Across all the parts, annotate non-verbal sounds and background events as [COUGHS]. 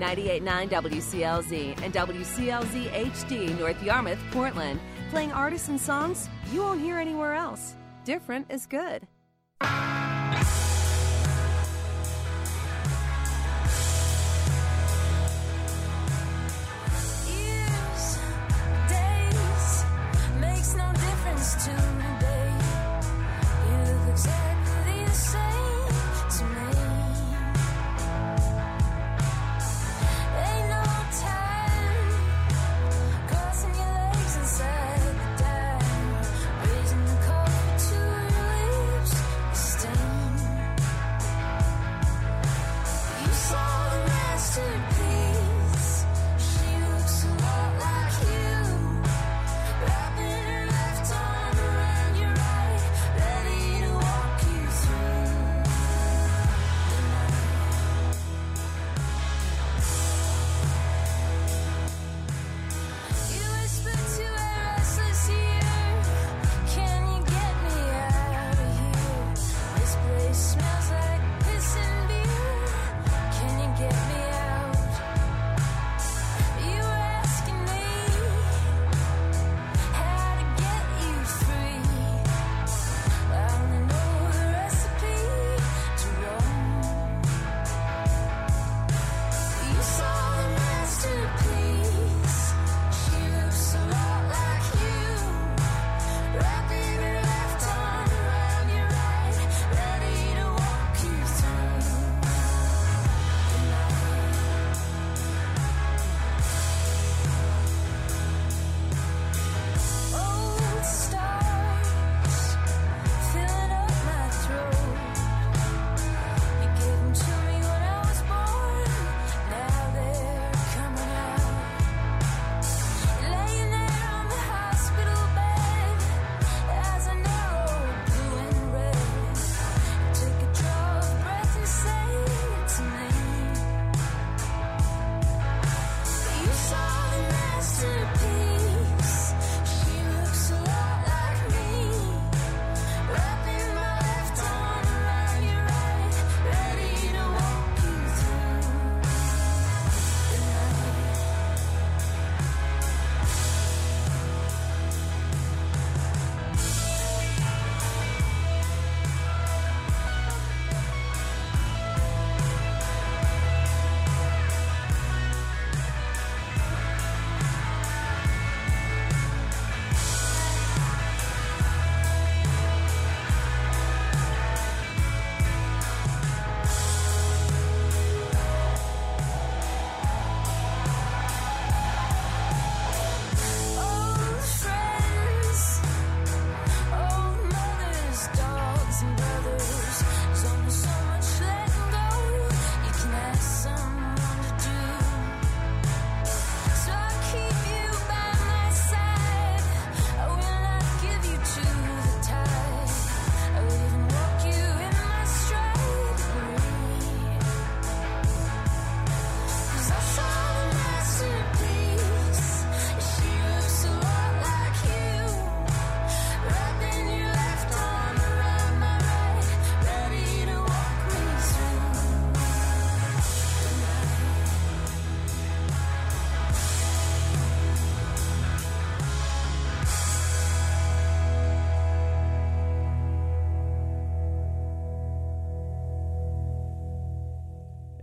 98.9 WCLZ and WCLZ HD North Yarmouth, Portland. Playing artisan songs you won't hear anywhere else. Different is good.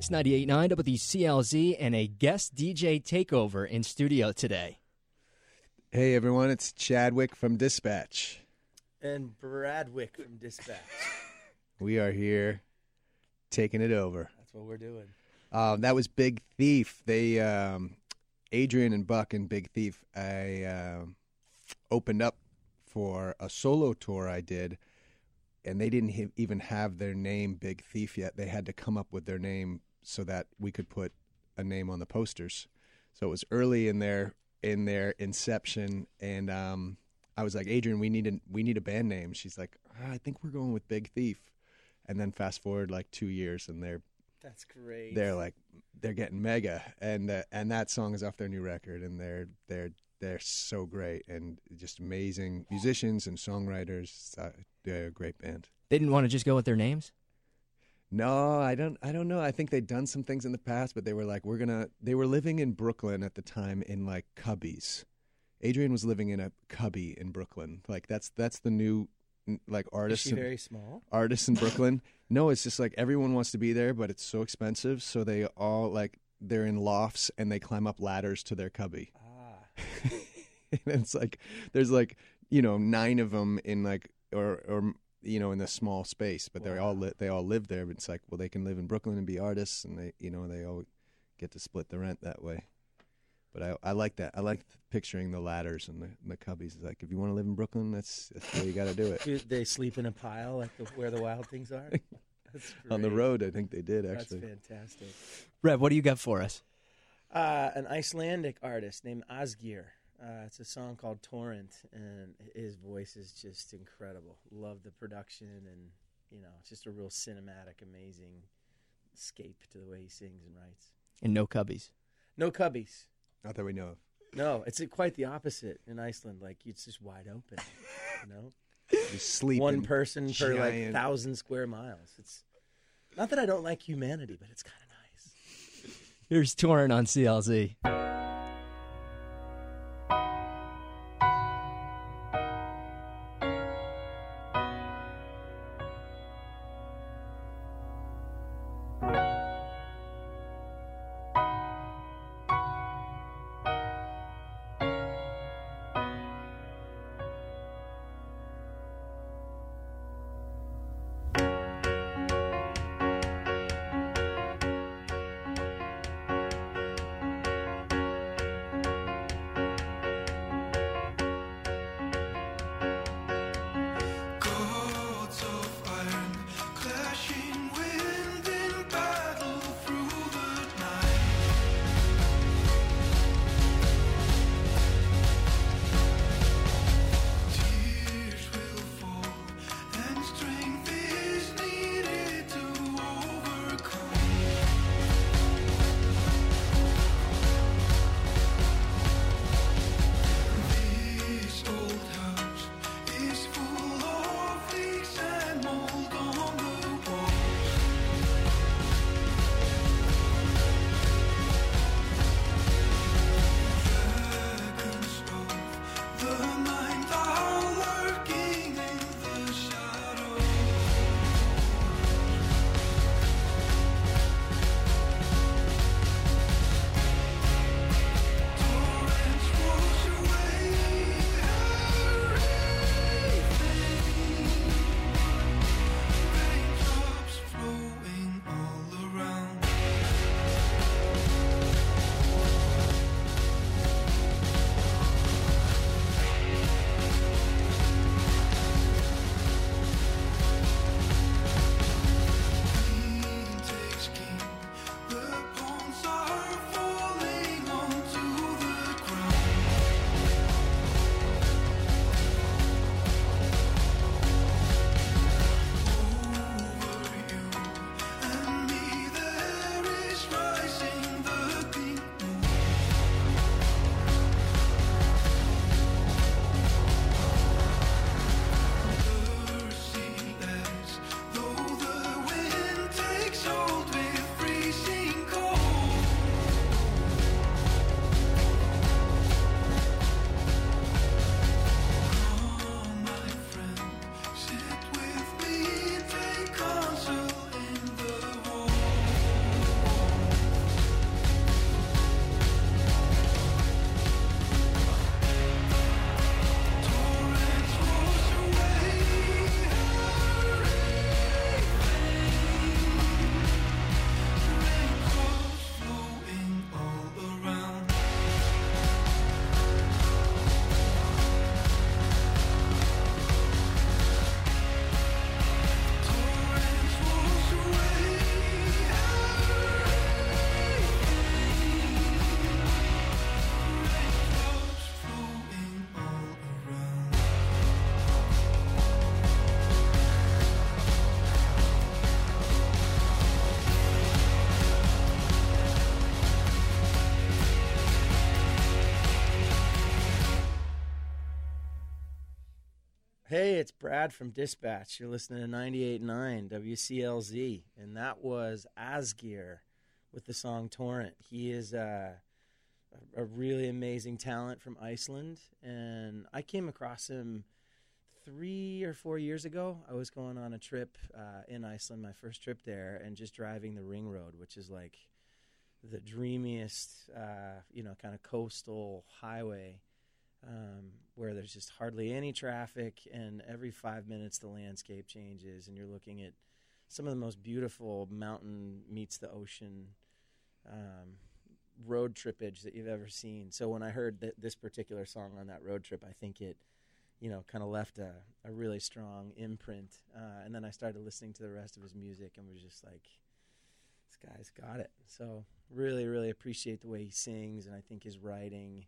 It's 98.9 WCLZ and a guest DJ takeover in studio today. Hey everyone, it's Chadwick from Dispatch. and Bradwick from Dispatch. [LAUGHS] We are here taking it over. That's what we're doing. Um, that was Big Thief. They, um, Adrian and Buck and Big Thief. I um opened up for a solo tour I did, and they didn't even have their name Big Thief yet. They had to come up with their name so that we could put a name on the posters. So it was early in their in their inception, and um, I was like, Adrian, we need a we need a band name. She's like, "Ah, I think we're going with Big Thief. And then fast forward like two years, and they're That's great. they're like they're getting mega and uh, and that song is off their new record and they're they're they're so great and just amazing musicians and songwriters uh, they're a great band They didn't want to just go with their names. No, I don't. I don't know. I think they'd done some things in the past, but they were like, we're gonna. They were living in Brooklyn at the time in like cubbies. Adrian was living in a cubby in Brooklyn. Like that's that's the new like Is artists. she in- very small? artists in Brooklyn. [LAUGHS] no, it's just like everyone wants to be there, but it's so expensive. So they all like they're in lofts and they climb up ladders to their cubby. Ah, [LAUGHS] and it's like there's like you know nine of them in like or or you know in a small space, but they're all li- they all live there. But it's like well they can live in Brooklyn and be artists, and they you know they all get to split the rent that way. But I, I like that. I like picturing the ladders and the, and the cubbies. It's like if you want to live in Brooklyn, that's that's the way you got to do it. Do [LAUGHS] they sleep in a pile like the, where the wild things are? [LAUGHS] On the road, I think they did actually. That's fantastic. Rev, what do you got for us? Uh, an Icelandic artist named Asgeir. Uh, it's a song called Torrent, and his voice is just incredible. Love the production, and you know, it's just a real cinematic, amazing escape to the way he sings and writes. And no cubbies. No cubbies. Not that we know of. No, it's quite the opposite in Iceland. Like it's just wide open. You know, [LAUGHS] You sleep one in person per like thousand square miles. It's not that I don't like humanity, but it's kind of nice. Here's Torrent on CLZ. It's Brad from Dispatch. You're listening to 98.9 WCLZ, and that was Asgeir with the song Torrent. He is uh, a, a really amazing talent from Iceland, and I came across him three or four years ago. I was going on a trip uh, in Iceland, my first trip there, and just driving the Ring Road, which is like the dreamiest, uh, you know, kind of coastal highway um, where there's just hardly any traffic, and every five minutes the landscape changes, and you're looking at some of the most beautiful mountain meets the ocean um, road trippage that you've ever seen. So when I heard th- this particular song on that road trip, I think it, you know, kind of left a, a really strong imprint. Uh, and then I started listening to the rest of his music and was just like, this guy's got it. So really, really appreciate the way he sings, and I think his writing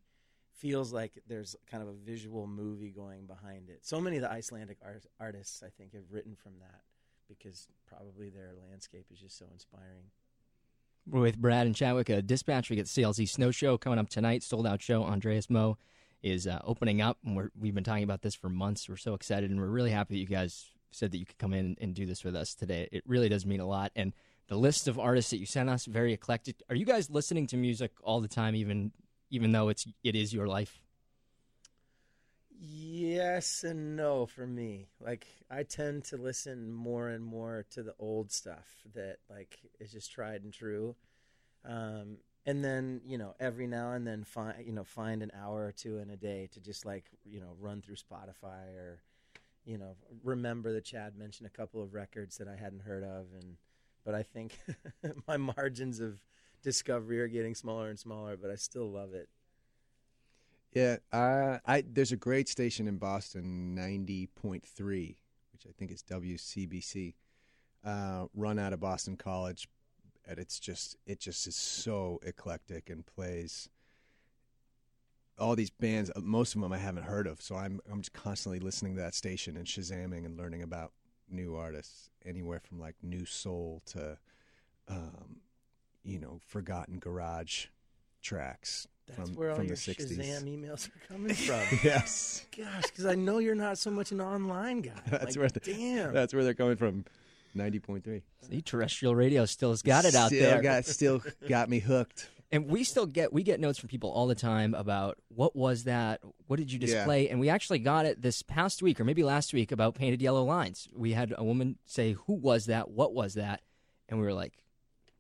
feels like there's kind of a visual movie going behind it. So many of the Icelandic art- artists, I think, have written from that because probably their landscape is just so inspiring. We're with Brad and Chadwick, a dispatch. We get CLZ Snow Show coming up tonight. Sold out show. Andreas Moe is uh, opening up, and we're, we've been talking about this for months. We're so excited, and we're really happy that you guys said that you could come in and do this with us today. It really does mean a lot. And the list of artists that you sent us very eclectic. Are you guys listening to music all the time, even even though it's it is your life? Yes and no for me. Like I tend to listen more and more to the old stuff that like is just tried and true. Um, and then, you know, every now and then find you know, find an hour or two in a day to just like, you know, run through Spotify or you know, remember that Chad mentioned a couple of records that I hadn't heard of and but I think [LAUGHS] my margins of discovery are getting smaller and smaller, but I still love it. Yeah, uh, I there's a great station in Boston, ninety point three, which I think is WZBC, uh, run out of Boston College, and it's just it just is so eclectic and plays all these bands. uh, Most of them I haven't heard of, so I'm I'm just constantly listening to that station and shazamming and learning about new artists, anywhere from like new soul to, um, you know, forgotten garage tracks That's from where all from your the '60s. Shazam [LAUGHS] emails are coming from. [LAUGHS] yes. Gosh, because I know you're not so much an online guy. [LAUGHS] That's like, where the, damn. That's where they're coming from. Ninety point three. See, terrestrial radio still has got it out still there. Got, still got me hooked. And we still get we get notes from people all the time about what was that? What did you Yeah. display? And we actually got it this past week or maybe last week about painted yellow lines. We had a woman say, "Who was that? What was that?" And we were like,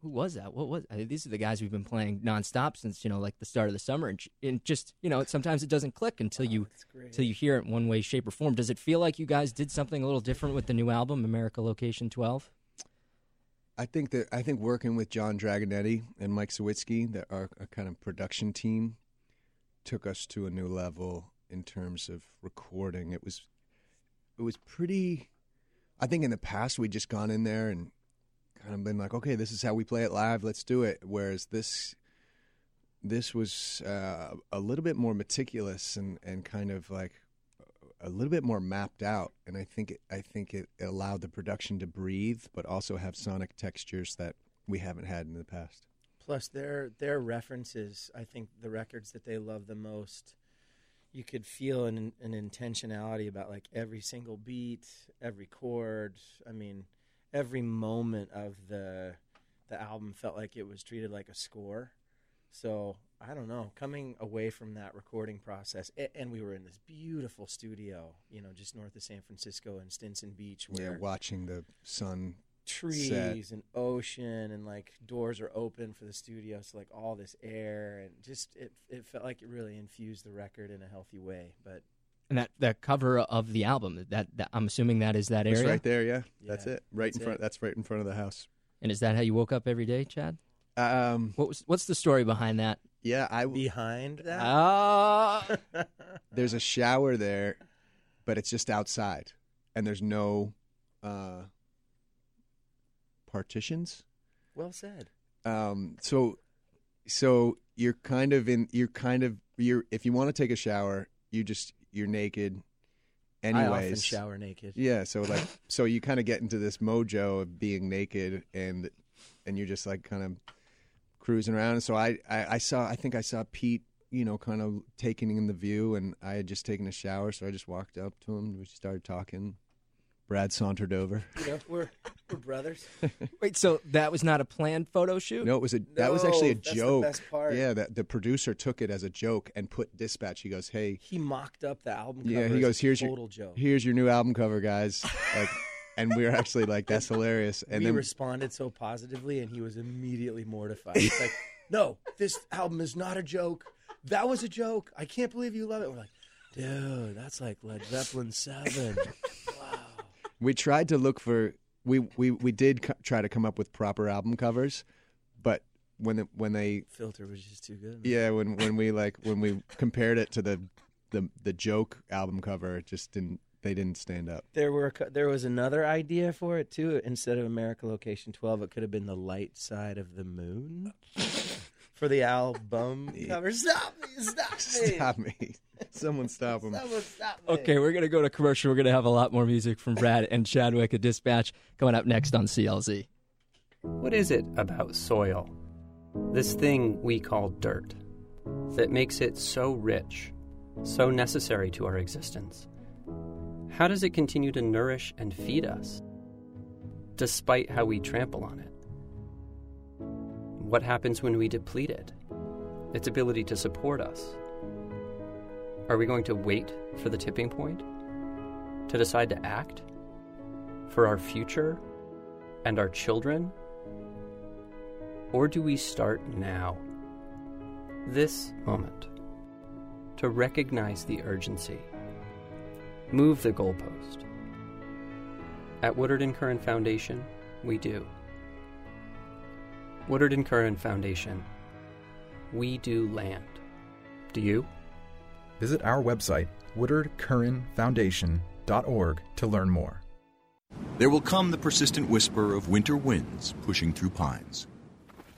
"Who was that? What was?" I mean, these are the guys we've been playing nonstop since you know like the start of the summer. And, and just you know, sometimes it doesn't click until oh, you until you hear it in one way, shape, or form. Does it feel like you guys did something a little different with the new album, America Location Twelve? I think that I think working with John Dragonetti and Mike Sawitzke, that our, our kind of production team, took us to a new level in terms of recording. It was it was pretty. I think in the past we'd just gone in there and kind of been like, okay, this is how we play it live. Let's do it. Whereas this this was uh, a little bit more meticulous and, and kind of like a little bit more mapped out, and I think it, I think it allowed the production to breathe, but also have sonic textures that we haven't had in the past. Plus, their their references. I think the records that they love the most. You could feel an an intentionality about like every single beat, every chord. I mean, every moment of the the album felt like it was treated like a score. So I don't know. Coming away from that recording process, a- and we were in this beautiful studio, you know, just north of San Francisco in Stinson Beach, where Yeah, watching the sun. trees and ocean and like doors are open for the studio so like all this air and just it it felt like it really infused the record in a healthy way but And that that cover of the album, that, that I'm assuming that is that It's area. right there. Yeah, that's Yeah, it. Right that's in front. it. That's right in front of the house. And is that how you woke up every day, Chad? Um, What was what's the story behind that? yeah, I behind that Ah, [LAUGHS] there's a shower there, but it's just outside, and there's no uh, partitions. well said Um, so, so you're kind of in. You're kind of you're. If you want to take a shower, you just you're naked. Anyways, i often shower naked Yeah, so like [LAUGHS] so you kind of get into this mojo of being naked and and you're just like kind of cruising around. And so I, I I saw I think I saw Pete you know, kind of taking in the view, and I had just taken a shower, so I just walked up to him. We started talking. Brad sauntered over. You know, we're we're brothers. [LAUGHS] Wait, so that was not a planned photo shoot? No, it was a that was actually a No, that's the joke. best part. Yeah, that the producer took it as a joke and put dispatch. He goes, "Hey, He mocked up the album cover. yeah." as He a goes, "Here's your total joke. here's your new album cover, guys." Like, and we were actually like, "That's hilarious." And we then responded so positively, and he was immediately mortified. He's like, [LAUGHS] "No, this album is not a joke. That was a joke. I can't believe you love it." We're like, "Dude, that's like Led Zeppelin seven. We tried to look for we we we did co- try to come up with proper album covers, but when the, when they Filter was just too good. yeah when when we like when we compared it to the the the joke album cover, it just didn't they didn't stand up. There were there was another idea for it too. Instead of America Location Twelve, it could have been the light side of the moon [LAUGHS] for the album cover. Stop me! Stop me! [LAUGHS] Stop me! Someone stop him. Someone stop me! Okay, we're going to go to commercial. We're going to have a lot more music from Brad and Chadwick at Dispatch coming up next on CLZ. What is it about soil, this thing we call dirt, that makes it so rich, so necessary to our existence? How does it continue to nourish and feed us, despite how we trample on it? What happens when we deplete it, its ability to support us? Are we going to wait for the tipping point to decide to act for our future and our children? Or do we start now, this moment, to recognize the urgency, move the goalpost? At Woodard and Curran Foundation, we do. Woodard and Curran Foundation, we do land. Do you? Visit our website, woodardcurranfoundation.org, to learn more. There will come the persistent whisper of winter winds pushing through pines,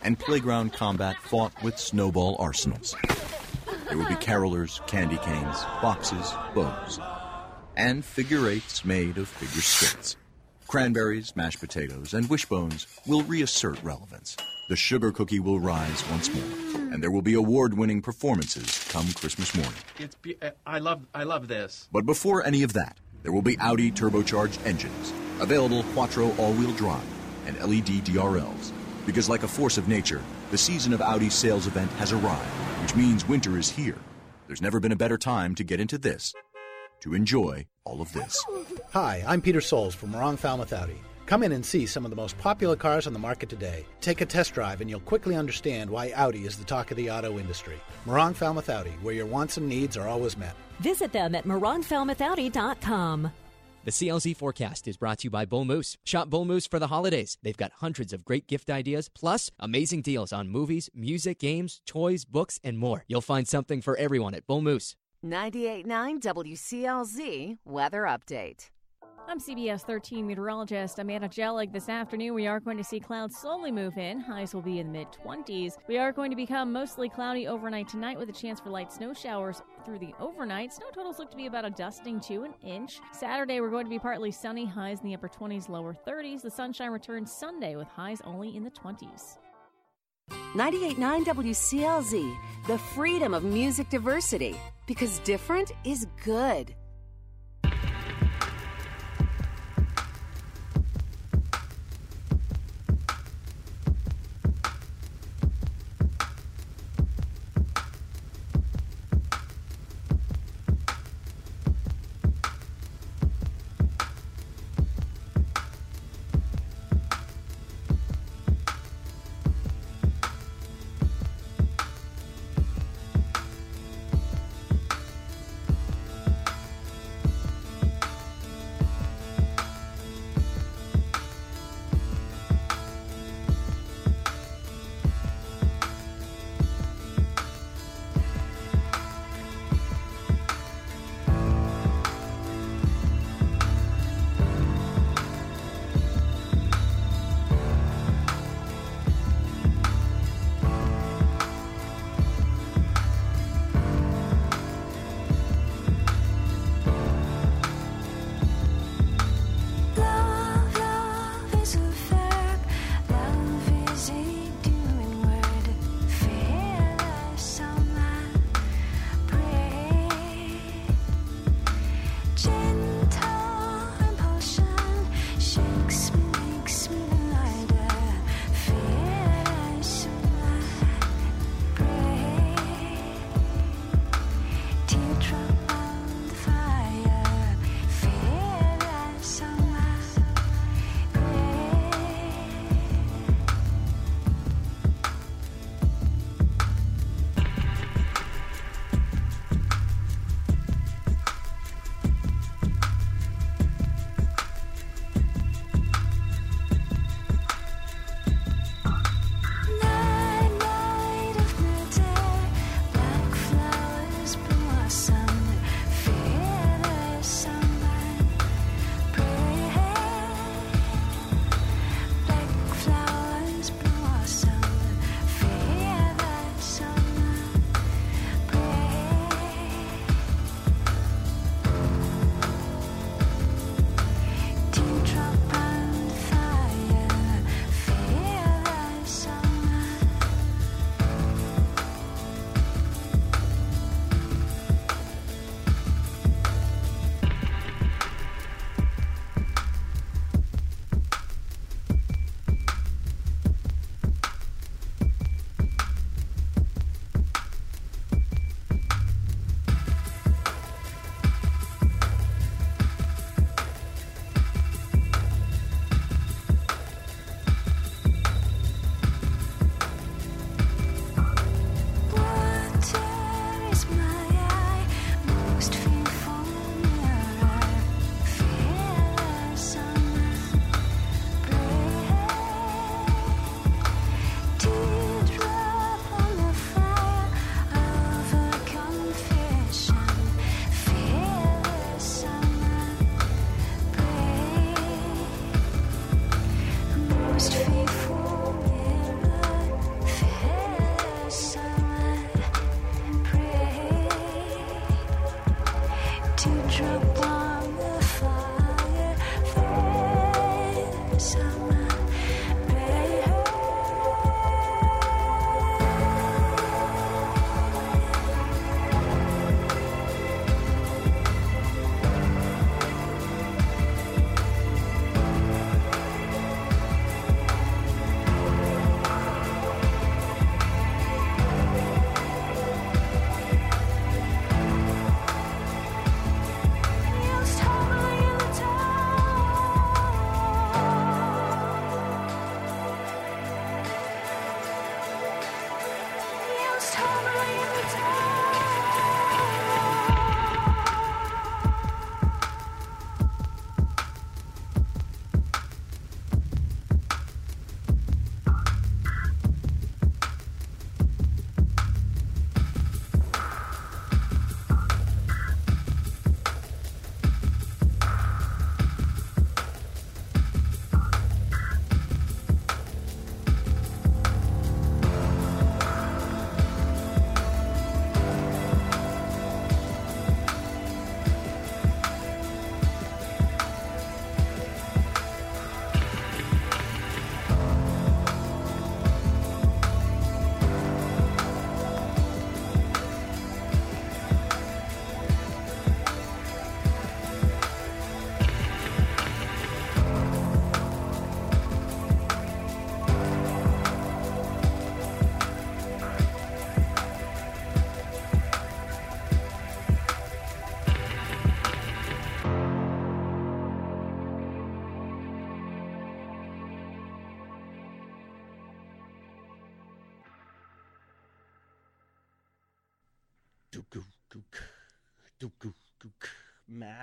and playground combat fought with snowball arsenals. There will be carolers, candy canes, boxes, bows, and figure eights made of figure skates. Cranberries, mashed potatoes, and wishbones will reassert relevance. The sugar cookie will rise once more, and there will be award-winning performances come Christmas morning. It's be- uh, I love I love this. But before any of that, there will be Audi turbocharged engines, available Quattro all-wheel drive, and LED DRLs. Because like a force of nature, the season of Audi's sales event has arrived, which means winter is here. There's never been a better time to get into this, to enjoy all of this. Hi, I'm Peter Souls from Morong Falmouth Audi. Come in and see some of the most popular cars on the market today. Take a test drive and you'll quickly understand why Audi is the talk of the auto industry. Morong Falmouth Audi, where your wants and needs are always met. Visit them at morongfalmouthaudi.com. The CLZ forecast is brought to you by Bull Moose. Shop Bull Moose for the holidays. They've got hundreds of great gift ideas, plus amazing deals on movies, music, games, toys, books, and more. You'll find something for everyone at Bull Moose. 98.9 WCLZ Weather Update. I'm CBS 13 meteorologist Amanda Jellig. This afternoon, we are going to see clouds slowly move in. Highs will be in the mid 20s. We are going to become mostly cloudy overnight tonight with a chance for light snow showers through the overnight. Snow totals look to be about a dusting to an inch. Saturday, we're going to be partly sunny, highs in the upper 20s, lower 30s. The sunshine returns Sunday with highs only in the 20s. 98.9 WCLZ, the freedom of music diversity. Because different is good.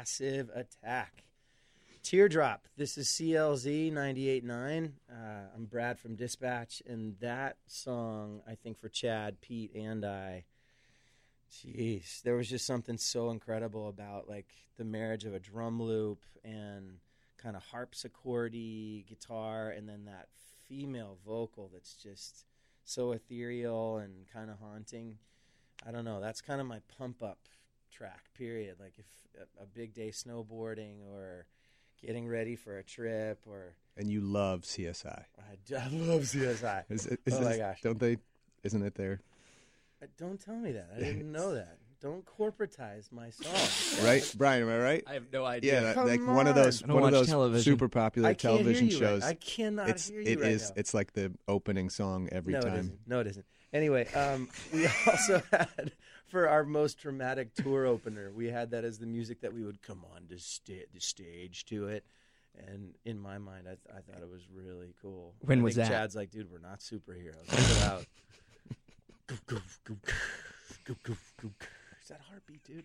Massive attack. Teardrop. This is CLZ 98.9. Uh, I'm Brad from Dispatch, and that song, I think for Chad, Pete, and I, jeez, there was just something so incredible about like the marriage of a drum loop and kind of harpsichordy guitar, and then that female vocal that's just so ethereal and kind of haunting. I don't know. That's kind of my pump up track. Period. Like if a, a big day snowboarding or getting ready for a trip or And you love CSI. I love CSI. Is it, is oh my gosh! Don't they? Isn't it there? Uh, Don't tell me that. I didn't [LAUGHS] know that. Don't corporatize my song. [LAUGHS] Right, Brian? Am I right? I have no Yeah, idea. that- Come like one of those one of those television. super popular I can't hear television you right- shows. I cannot it's, hear you it right is- now. It's like the opening song every no, it time. isn't. No, it isn't. Anyway, um, we [LAUGHS] also had for our most dramatic tour opener, we had that as the music that we would come on to sta- the stage to it. And in my mind, I, th- I thought it was really cool. When I was think that? Chad's like, dude, we're not superheroes. Check it out. Goof, goof, goof, goof, goof, goof. Is that heartbeat, dude?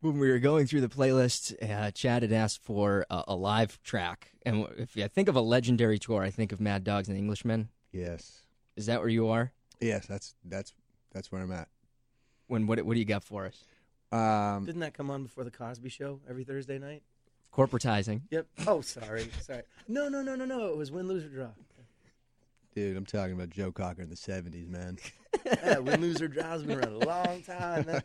when we were going through the playlist, uh, Chad had asked for a, a live track, and if I think of a legendary tour, I think of Mad Dogs and Englishmen. Yes, Is that where you are? yes, that's that's that's where I'm at. When what what do you got for us? Um, Didn't that come on before the Cosby Show every Thursday night? Corporatizing. Yep. Oh, sorry, sorry. No, no, no, no, no. It was win, lose, or draw. dude, I'm talking about Joe Cocker in the '70s, man. [LAUGHS] yeah, win, lose, or draw's been around a long time. Man.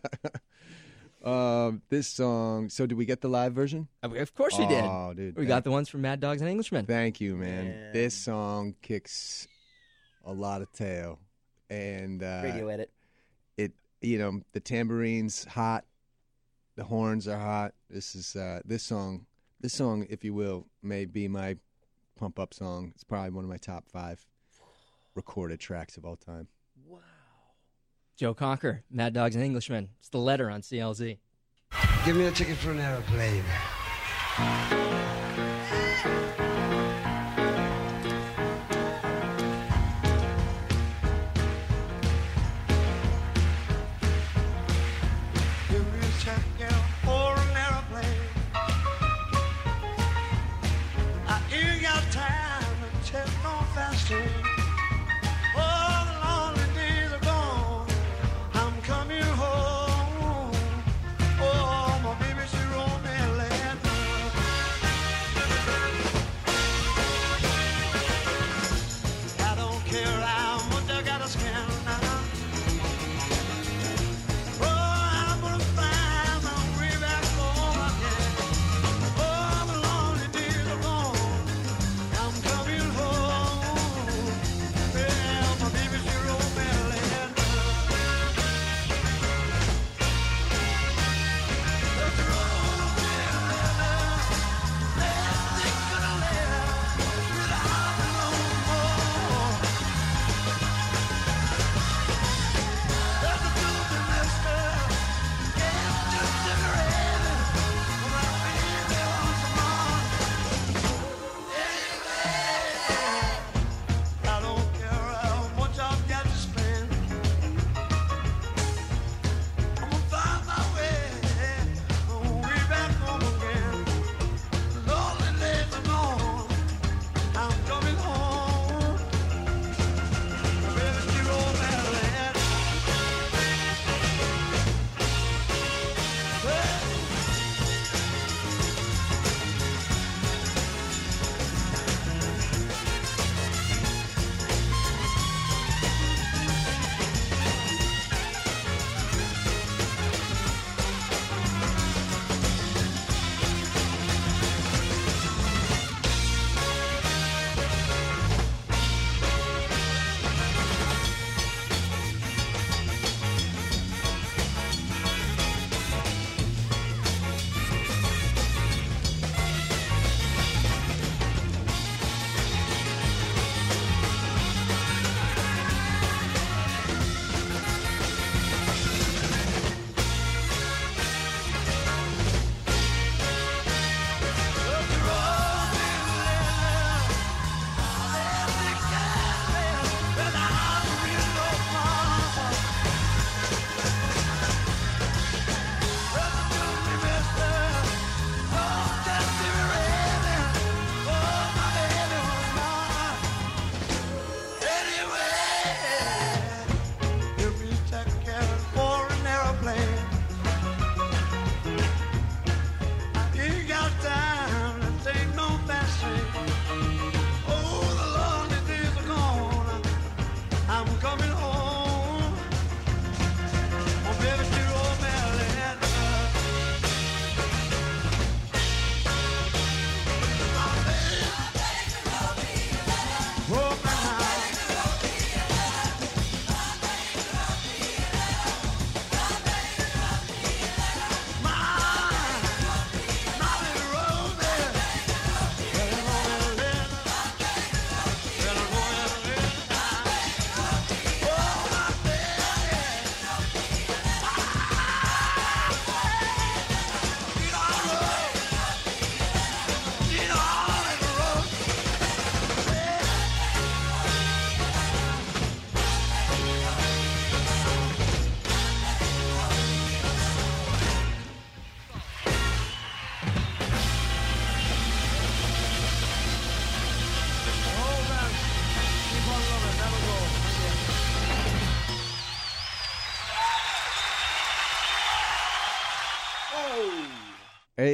[LAUGHS] um, this song. So, did we get the live version? Of course we did. Oh, dude, We got the ones from Mad Dogs and Englishmen. Thank you, man. Man. This song kicks a lot of tail, and uh, Radio edit. It you know the tambourine's hot, the horns are hot. This is uh, this song. This song, if you will, may be my pump up song. It's probably one of my top five recorded tracks of all time. Wow. Joe Cocker, Mad Dogs and Englishmen. It's the letter on CLZ. Give me a ticket for an aeroplane.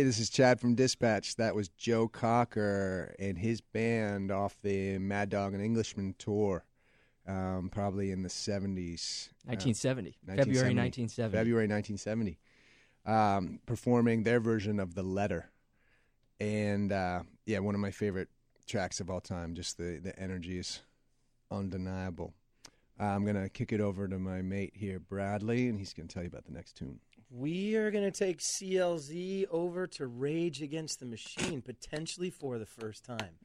Hey, this is Chad from Dispatch. That was Joe Cocker and his band off the Mad Dog and Englishman tour, um, probably in the 70s. uh, 1970. February 1970. February 1970. Um, performing their version of The Letter. And uh, yeah, one of my favorite tracks of all time. Just the, the energy is undeniable. Uh, I'm going to kick it over to my mate here, Bradley, and he's going to tell you about the next tune. We are going to take CLZ over to Rage Against the Machine, potentially for the first time.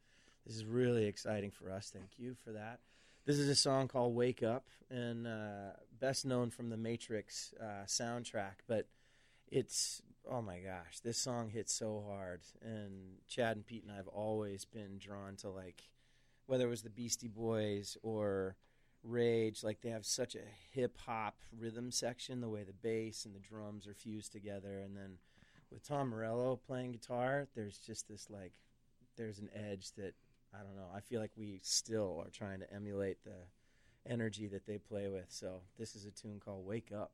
This is really exciting for us. Thank you for that. This is a song called Wake Up, and uh, best known from the Matrix uh, soundtrack. But it's, oh my gosh, this song hits so hard. And Chad and Pete and I have always been drawn to, like, whether it was the Beastie Boys or Rage, like they have such a hip hop rhythm section, the way the bass and the drums are fused together, and then with Tom Morello playing guitar, there's just this like, there's an edge that I don't know. I feel like we still are trying to emulate the energy that they play with. So this is a tune called "Wake Up."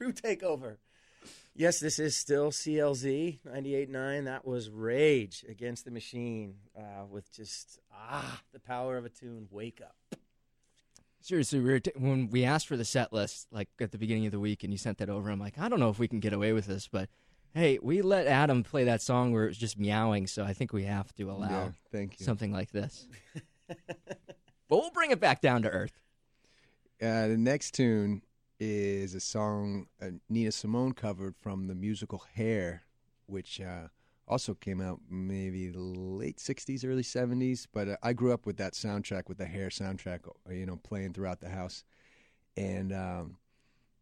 True takeover. Yes, this is still CLZ 98.9. That was Rage Against the Machine uh, with just, ah, the power of a tune. Wake up. Seriously, we were t- when we asked for the set list, like at the beginning of the week, and you sent that over. I'm like, I don't know if we can get away with this, but hey, we let Adam play that song where it was just meowing, so I think we have to allow Yeah, thank you. something like this. [LAUGHS] but we'll bring it back down to earth. Uh, the next tune is a song uh, Nina Simone covered from the musical Hair, which uh, also came out maybe late 60s, early 70s. But uh, I grew up with that soundtrack, with the Hair soundtrack, uh, you know, playing throughout the house. And um,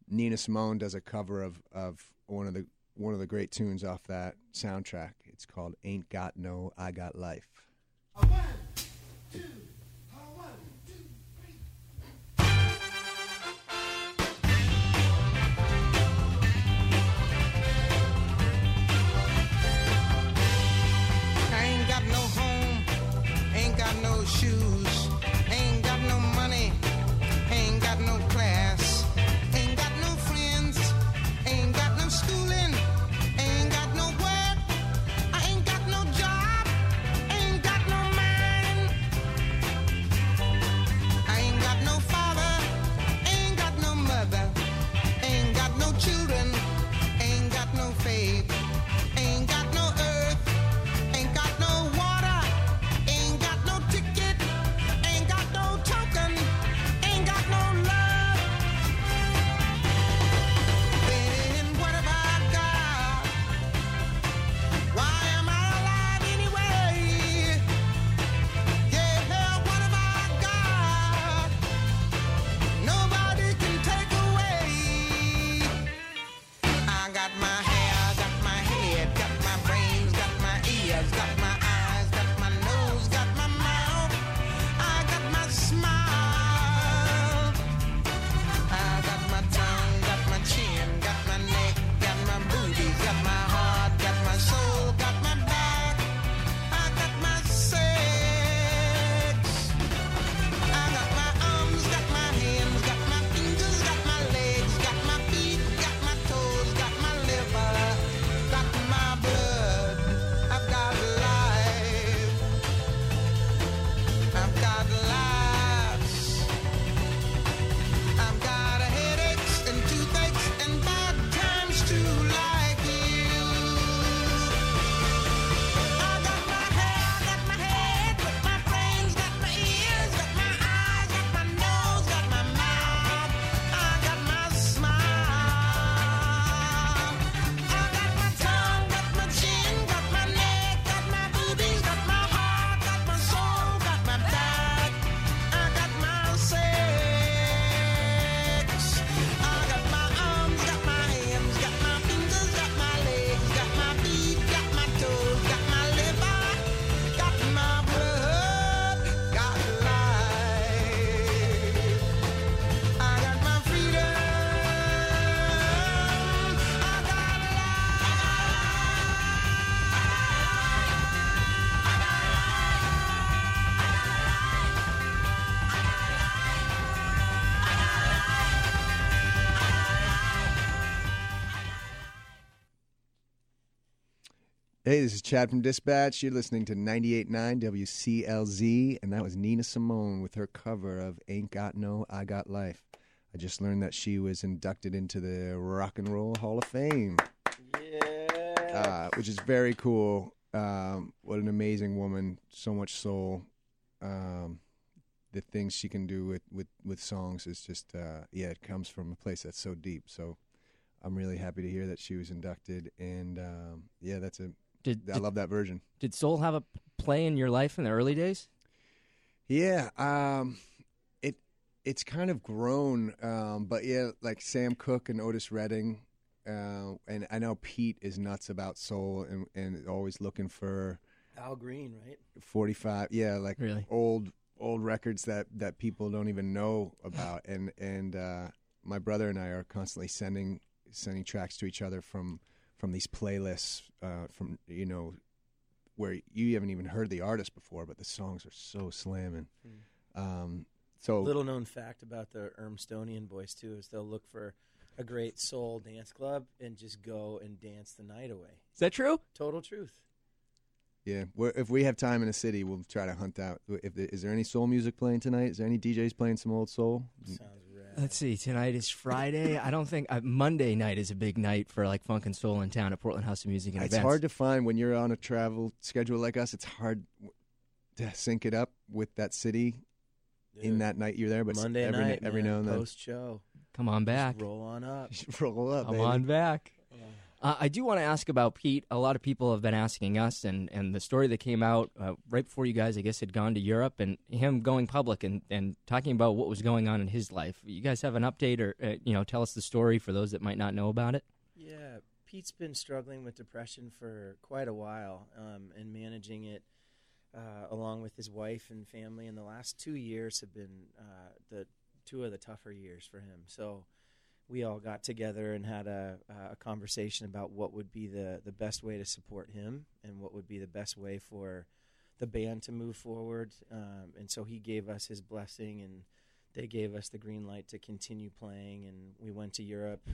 Nina Simone does a cover of, of one of the one of the great tunes off that soundtrack. It's called "Ain't Got No, I Got Life." I Hey, this is Chad from Dispatch. You're listening to 98.9 WCLZ, and that was Nina Simone with her cover of Ain't Got No, I Got Life. I just learned that she was inducted into the Rock and Roll Hall of Fame, Yeah. uh, which is very cool. Um, what an amazing woman, so much soul. Um, the things she can do with, with, with songs is just, uh, yeah, it comes from a place that's so deep. So I'm really happy to hear that she was inducted, and um, yeah, that's a Did- I did- love that version. Did Soul have a play in your life in the early days? Yeah, um, it it's kind of grown, um, but yeah, like Sam Cooke and Otis Redding, uh, and I know Pete is nuts about soul and and always looking for Al Green, right? forty five, yeah, like Really? old old records that that people don't even know about, and and uh, my brother and I are constantly sending sending tracks to each other from from these playlists uh, from you know where you haven't even heard the artist before, but the songs are so slamming. Um, so Little known fact about the Urmstonian boys too is they'll look for a great soul dance club and just go and dance the night away. Is that true? Total truth. yeah, we're, if we have time in the city, we'll try to hunt out. If there, is there any soul music playing tonight? Is there any DJs playing some old soul? Let's see. Tonight is Friday. I don't think uh, Monday night is a big night for like funk and soul in town at Portland House of Music and It's events. hard to find when you're on a travel schedule like us. It's hard to sync it up with that city in that night you're there. But Monday every, night, every man, now and then, post show. Come on back. roll on up. [LAUGHS] roll up. Come baby. on back. Uh, I do want to ask about Pete. A lot of people have been asking us, and, and the story that came out uh, right before you guys, I guess, had gone to Europe, and him going public and, and talking about what was going on in his life. You guys have an update, or uh, you know, tell us the story for those that might not know about it. Yeah, Pete's been struggling with depression for quite a while um, and managing it uh, along with his wife and family. And the last two years have been uh, the two of the tougher years for him. So we all got together and had a, a conversation about what would be the, the best way to support him and what would be the best way for the band to move forward. Um, and so he gave us his blessing and they gave us the green light to continue playing. And we went to Europe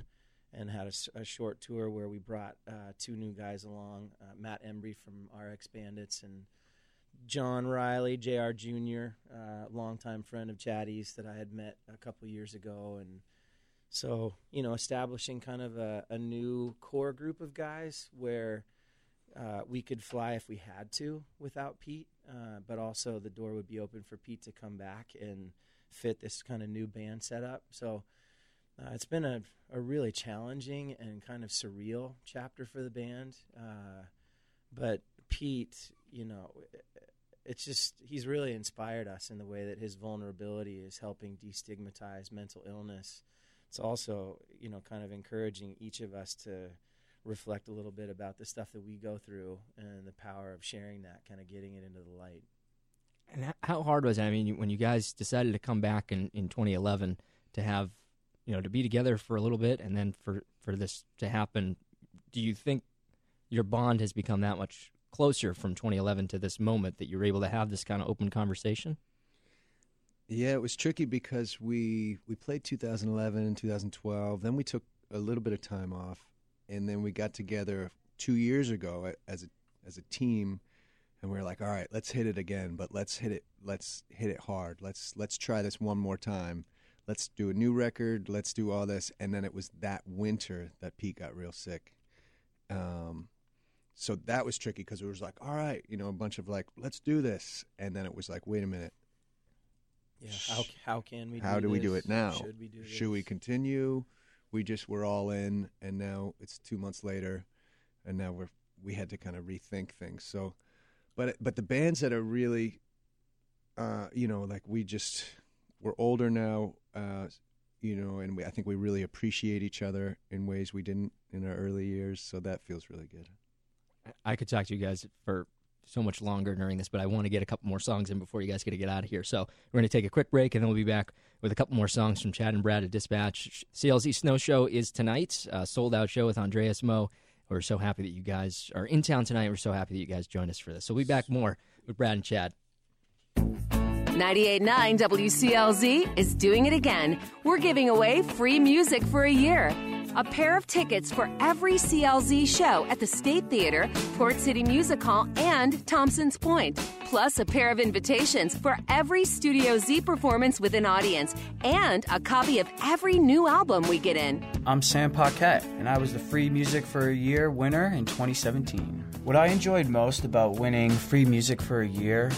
and had a short tour where we brought uh, two new guys along uh, Matt Embry from RX Bandits and John Riley, JR Jr., uh, longtime friend of Chaddy's that I had met a couple years ago. And so, you know, establishing kind of a, a new core group of guys where uh, we could fly if we had to without Pete, uh, but also the door would be open for Pete to come back and fit this kind of new band setup. So uh, it's been a, a really challenging and kind of surreal chapter for the band. Uh, but Pete, you know, it's just, he's really inspired us in the way that his vulnerability is helping destigmatize mental illness. It's also, you know, kind of encouraging each of us to reflect a little bit about the stuff that we go through and the power of sharing that, kind of getting it into the light. And how hard was it? I mean, when you guys decided to come back in, in 2011 to have, you know, to be together for a little bit and then for, for this to happen, do you think your bond has become that much closer from 2011 to this moment that you're able to have this kind of open conversation? Yeah, it was tricky because we we played 2011 and 2012. Then we took a little bit of time off, and then we got together two years ago as a as a team, and we were like, all right, let's hit it again, but let's hit it let's hit it hard. Let's let's try this one more time. Let's do a new record. Let's do all this, and then it was that winter that Pete got real sick. Um, so that was tricky because it was like, all right, you know, a bunch of like, let's do this, and then it was like, wait a minute. Yeah, how, how can we How do do we do it now? Should we do this? Should we continue? We just were all in, and now it's two months later, and now we're we had to kind of rethink things. So, but but the bands that are really, uh, you know, like we just we're older now, uh, you know, and we, I think we really appreciate each other in ways we didn't in our early years. So that feels really good. I could talk to you guys for so much longer during this, but I want to get a couple more songs in before you guys get to get out of here. So we're going to take a quick break, and then we'll be back with a couple more songs from Chad and Brad at Dispatch. CLZ Snow Show is tonight, a sold out show with Andreas Moe. We're so happy that you guys are in town tonight. We're so happy that you guys joined us for this. So we'll be back more with Brad and Chad. 98.9 WCLZ is doing it again. We're giving away free music for a year. A pair of tickets for every CLZ show at the State Theater, Port City Music Hall, and Thompson's Point. Plus, a pair of invitations for every Studio Z performance with an audience, and a copy of every new album we get in. I'm Sam Paquette, and I was the Free Music for a Year winner in 2017. What I enjoyed most about winning Free Music for a Year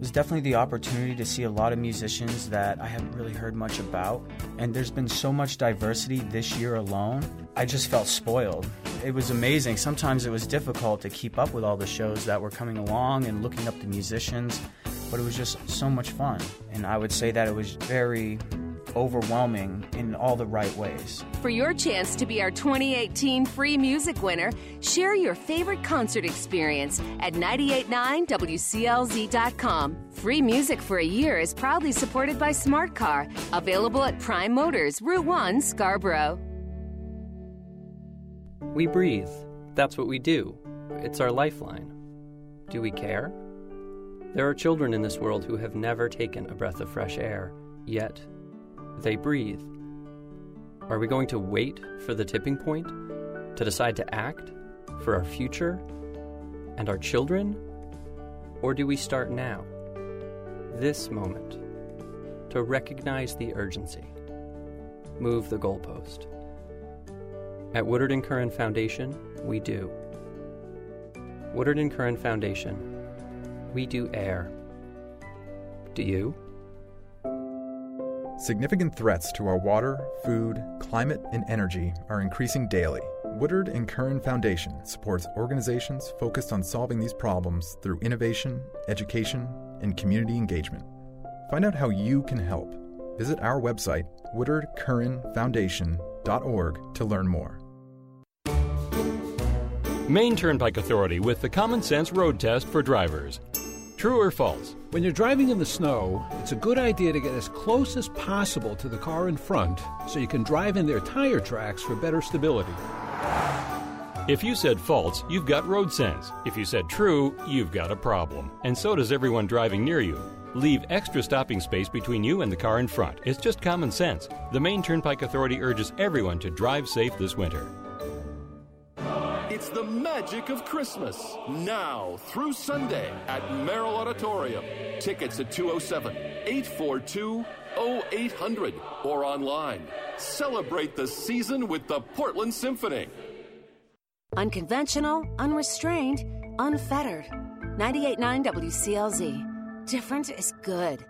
was definitely the opportunity to see a lot of musicians that I haven't really heard much about. And there's been so much diversity this year alone. I just felt spoiled. It was amazing. Sometimes it was difficult to keep up with all the shows that were coming along and looking up the musicians, but it was just so much fun. And I would say that it was very overwhelming in all the right ways. For your chance to be our 2018 free music winner, share your favorite concert experience at 989WCLZ.com. Free music for a year is proudly supported by Smart Car, available at Prime Motors, Route 1, Scarborough. We breathe. That's what we do. It's our lifeline. Do we care? There are children in this world who have never taken a breath of fresh air, yet they breathe. Are we going to wait for the tipping point to decide to act for our future and our children? Or do we start now, this moment, to recognize the urgency? Move the goalpost. At Woodard and Curran Foundation, we do. Woodard and Curran Foundation, we do air. Do you? Significant threats to our water, food, climate, and energy are increasing daily. Woodard and Curran Foundation supports organizations focused on solving these problems through innovation, education, and community engagement. Find out how you can help. Visit our website, woodardcurranfoundation.org, to learn more. Maine Turnpike Authority with the Common Sense Road Test for drivers. True or false? When you're driving in the snow, it's a good idea to get as close as possible to the car in front so you can drive in their tire tracks for better stability. If you said false, you've got road sense. If you said true, you've got a problem. And so does everyone driving near you. Leave extra stopping space between you and the car in front. It's just common sense. The Maine Turnpike Authority urges everyone to drive safe this winter. It's the magic of Christmas. Now through Sunday at Merrill Auditorium. Tickets at 207 842 0800 or online. Celebrate the season with the Portland Symphony. Unconventional, unrestrained, unfettered. 98.9 WCLZ. Different is good.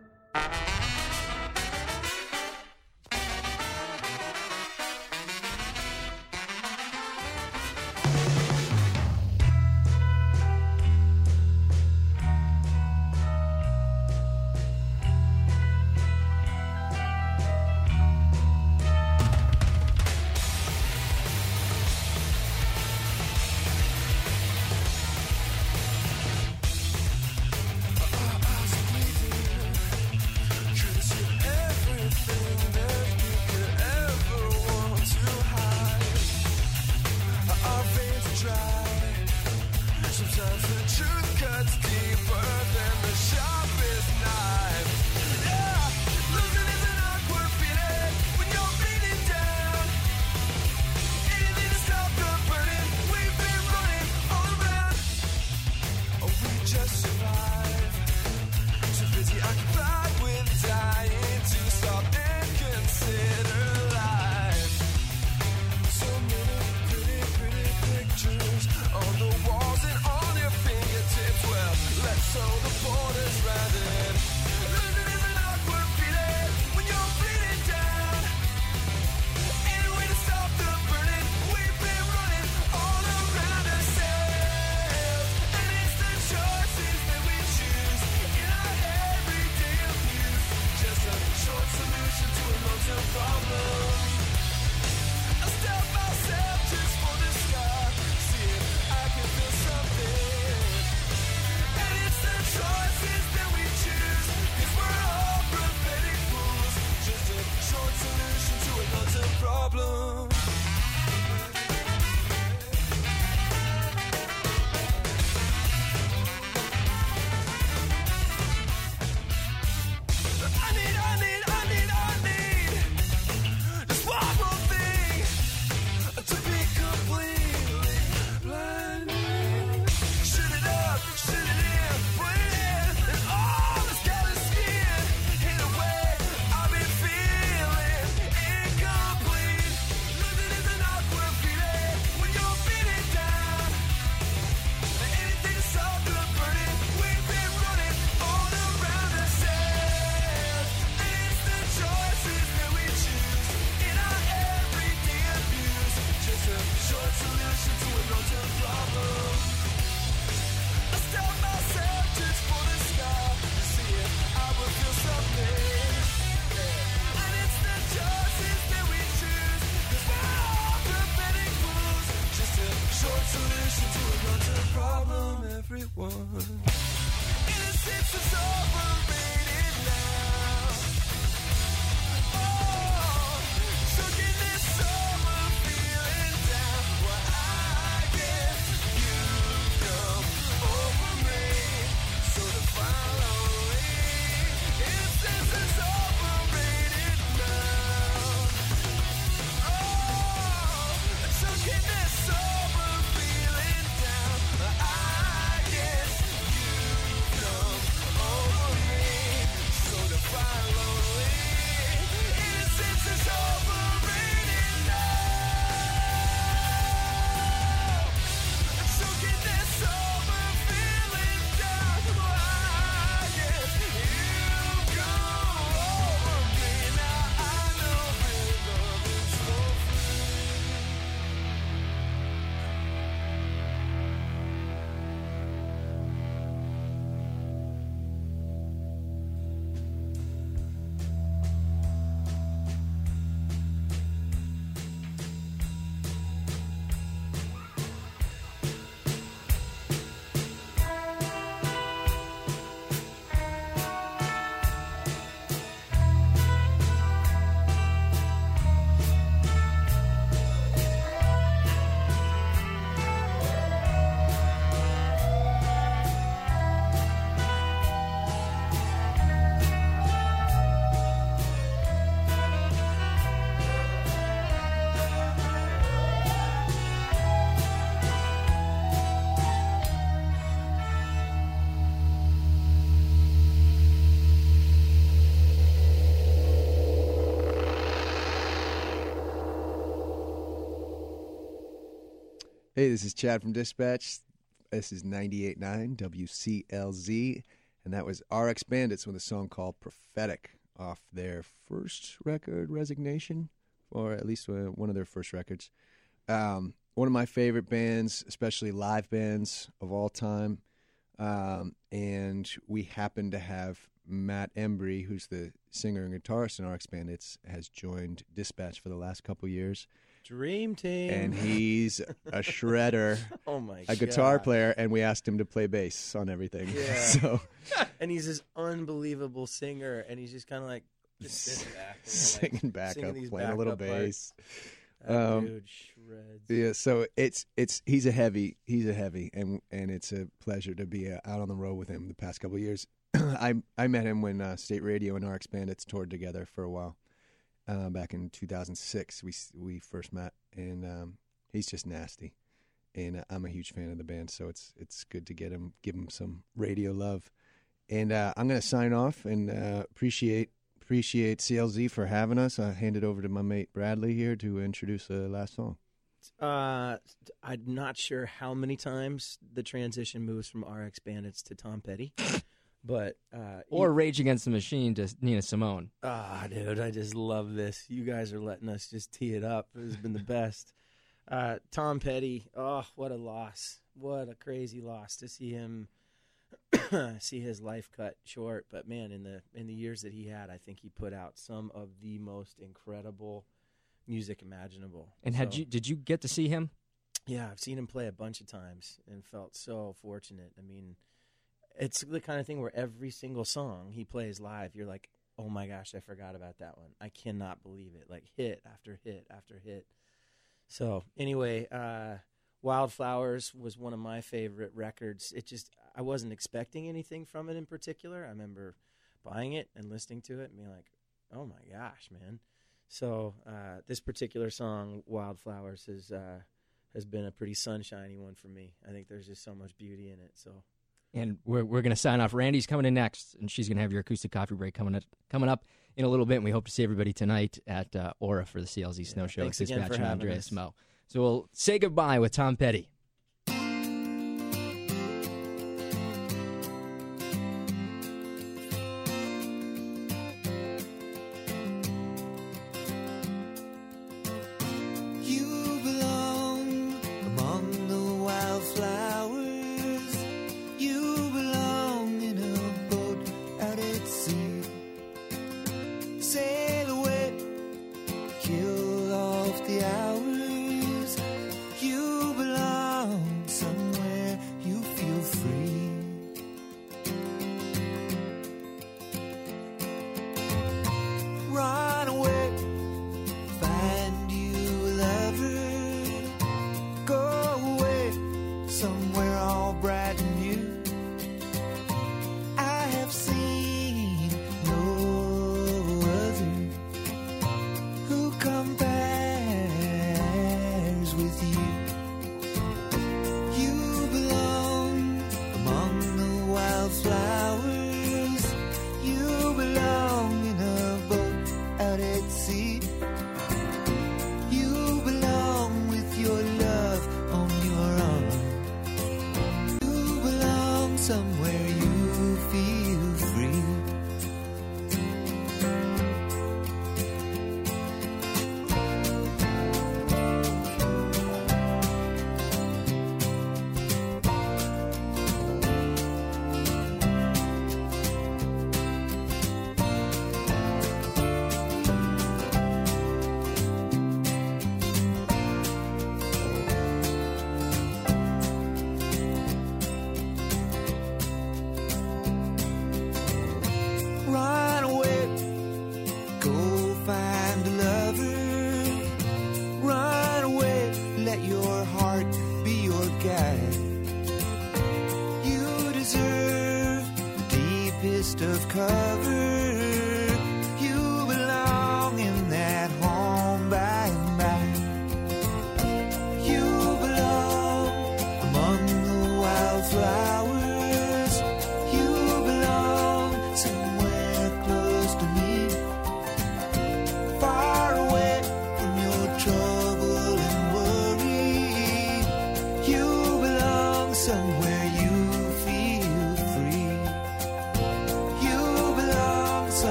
Hey, this is Chad from Dispatch. This is 98.9 WCLZ, and that was RX Bandits with a song called Prophetic off their first record, Resignation, or at least uh, one of their first records. Um, one of my favorite bands, especially live bands of all time. Um, and we happen to have Matt Embry, who's the singer and guitarist in RX Bandits, has joined Dispatch for the last couple years. Dream Team. And he's a shredder, [LAUGHS] Oh my a guitar player, and we asked him to play bass on everything. Yeah. [LAUGHS] so [LAUGHS] and he's this unbelievable singer, and he's just kind of like just sitting back, and, like, singing back singing up, these playing a little backup parts. bass. That Um, dude shreds. Yeah, so it's it's he's a heavy, he's a heavy, and and it's a pleasure to be uh, out on the road with him the past couple of years. [CLEARS THROAT] I I met him when uh, State Radio and RX Bandits toured together for a while, uh, back in 2006. We we first met, and um, he's just nasty, and uh, I'm a huge fan of the band. So it's it's good to get him, give him some radio love, and uh, I'm gonna sign off and uh, appreciate appreciate CLZ for having us. I hand it over to my mate Bradley here to introduce the last song. Uh, I'm not sure how many times the transition moves from RX Bandits to Tom Petty, but uh, Or Rage Against the Machine to Nina Simone. Ah, dude, I just love this. You guys are letting us just tee it up. It has been the best. [LAUGHS] Uh, Tom Petty, oh, what a loss. What a crazy loss to see him [COUGHS] see his life cut short. But man, in the in the years that he had, I think he put out some of the most incredible music imaginable. And had So- you did you get to see him? yeah, I've seen him play a bunch of times and felt so fortunate. I mean, it's the kind of thing where every single song he plays live, you're like, oh my gosh, I forgot about that one. I cannot believe it. Like hit after hit after hit. So, anyway, uh, Wildflowers was one of my favorite records. It just, I wasn't expecting anything from it in particular. I remember buying it and listening to it and being like, oh my gosh, man. So, uh, this particular song, Wildflowers, is. Uh, has been a pretty sunshiny one for me. I think there's just so much beauty in it. So And we're we're gonna sign off. Randy's coming in next, and she's gonna have your acoustic coffee break coming up, coming up in a little bit. And we hope to see everybody tonight at uh, Aura for the CLZ Snow Show. thanks again for having Andreas us. Moe. So we'll say goodbye with Tom Petty.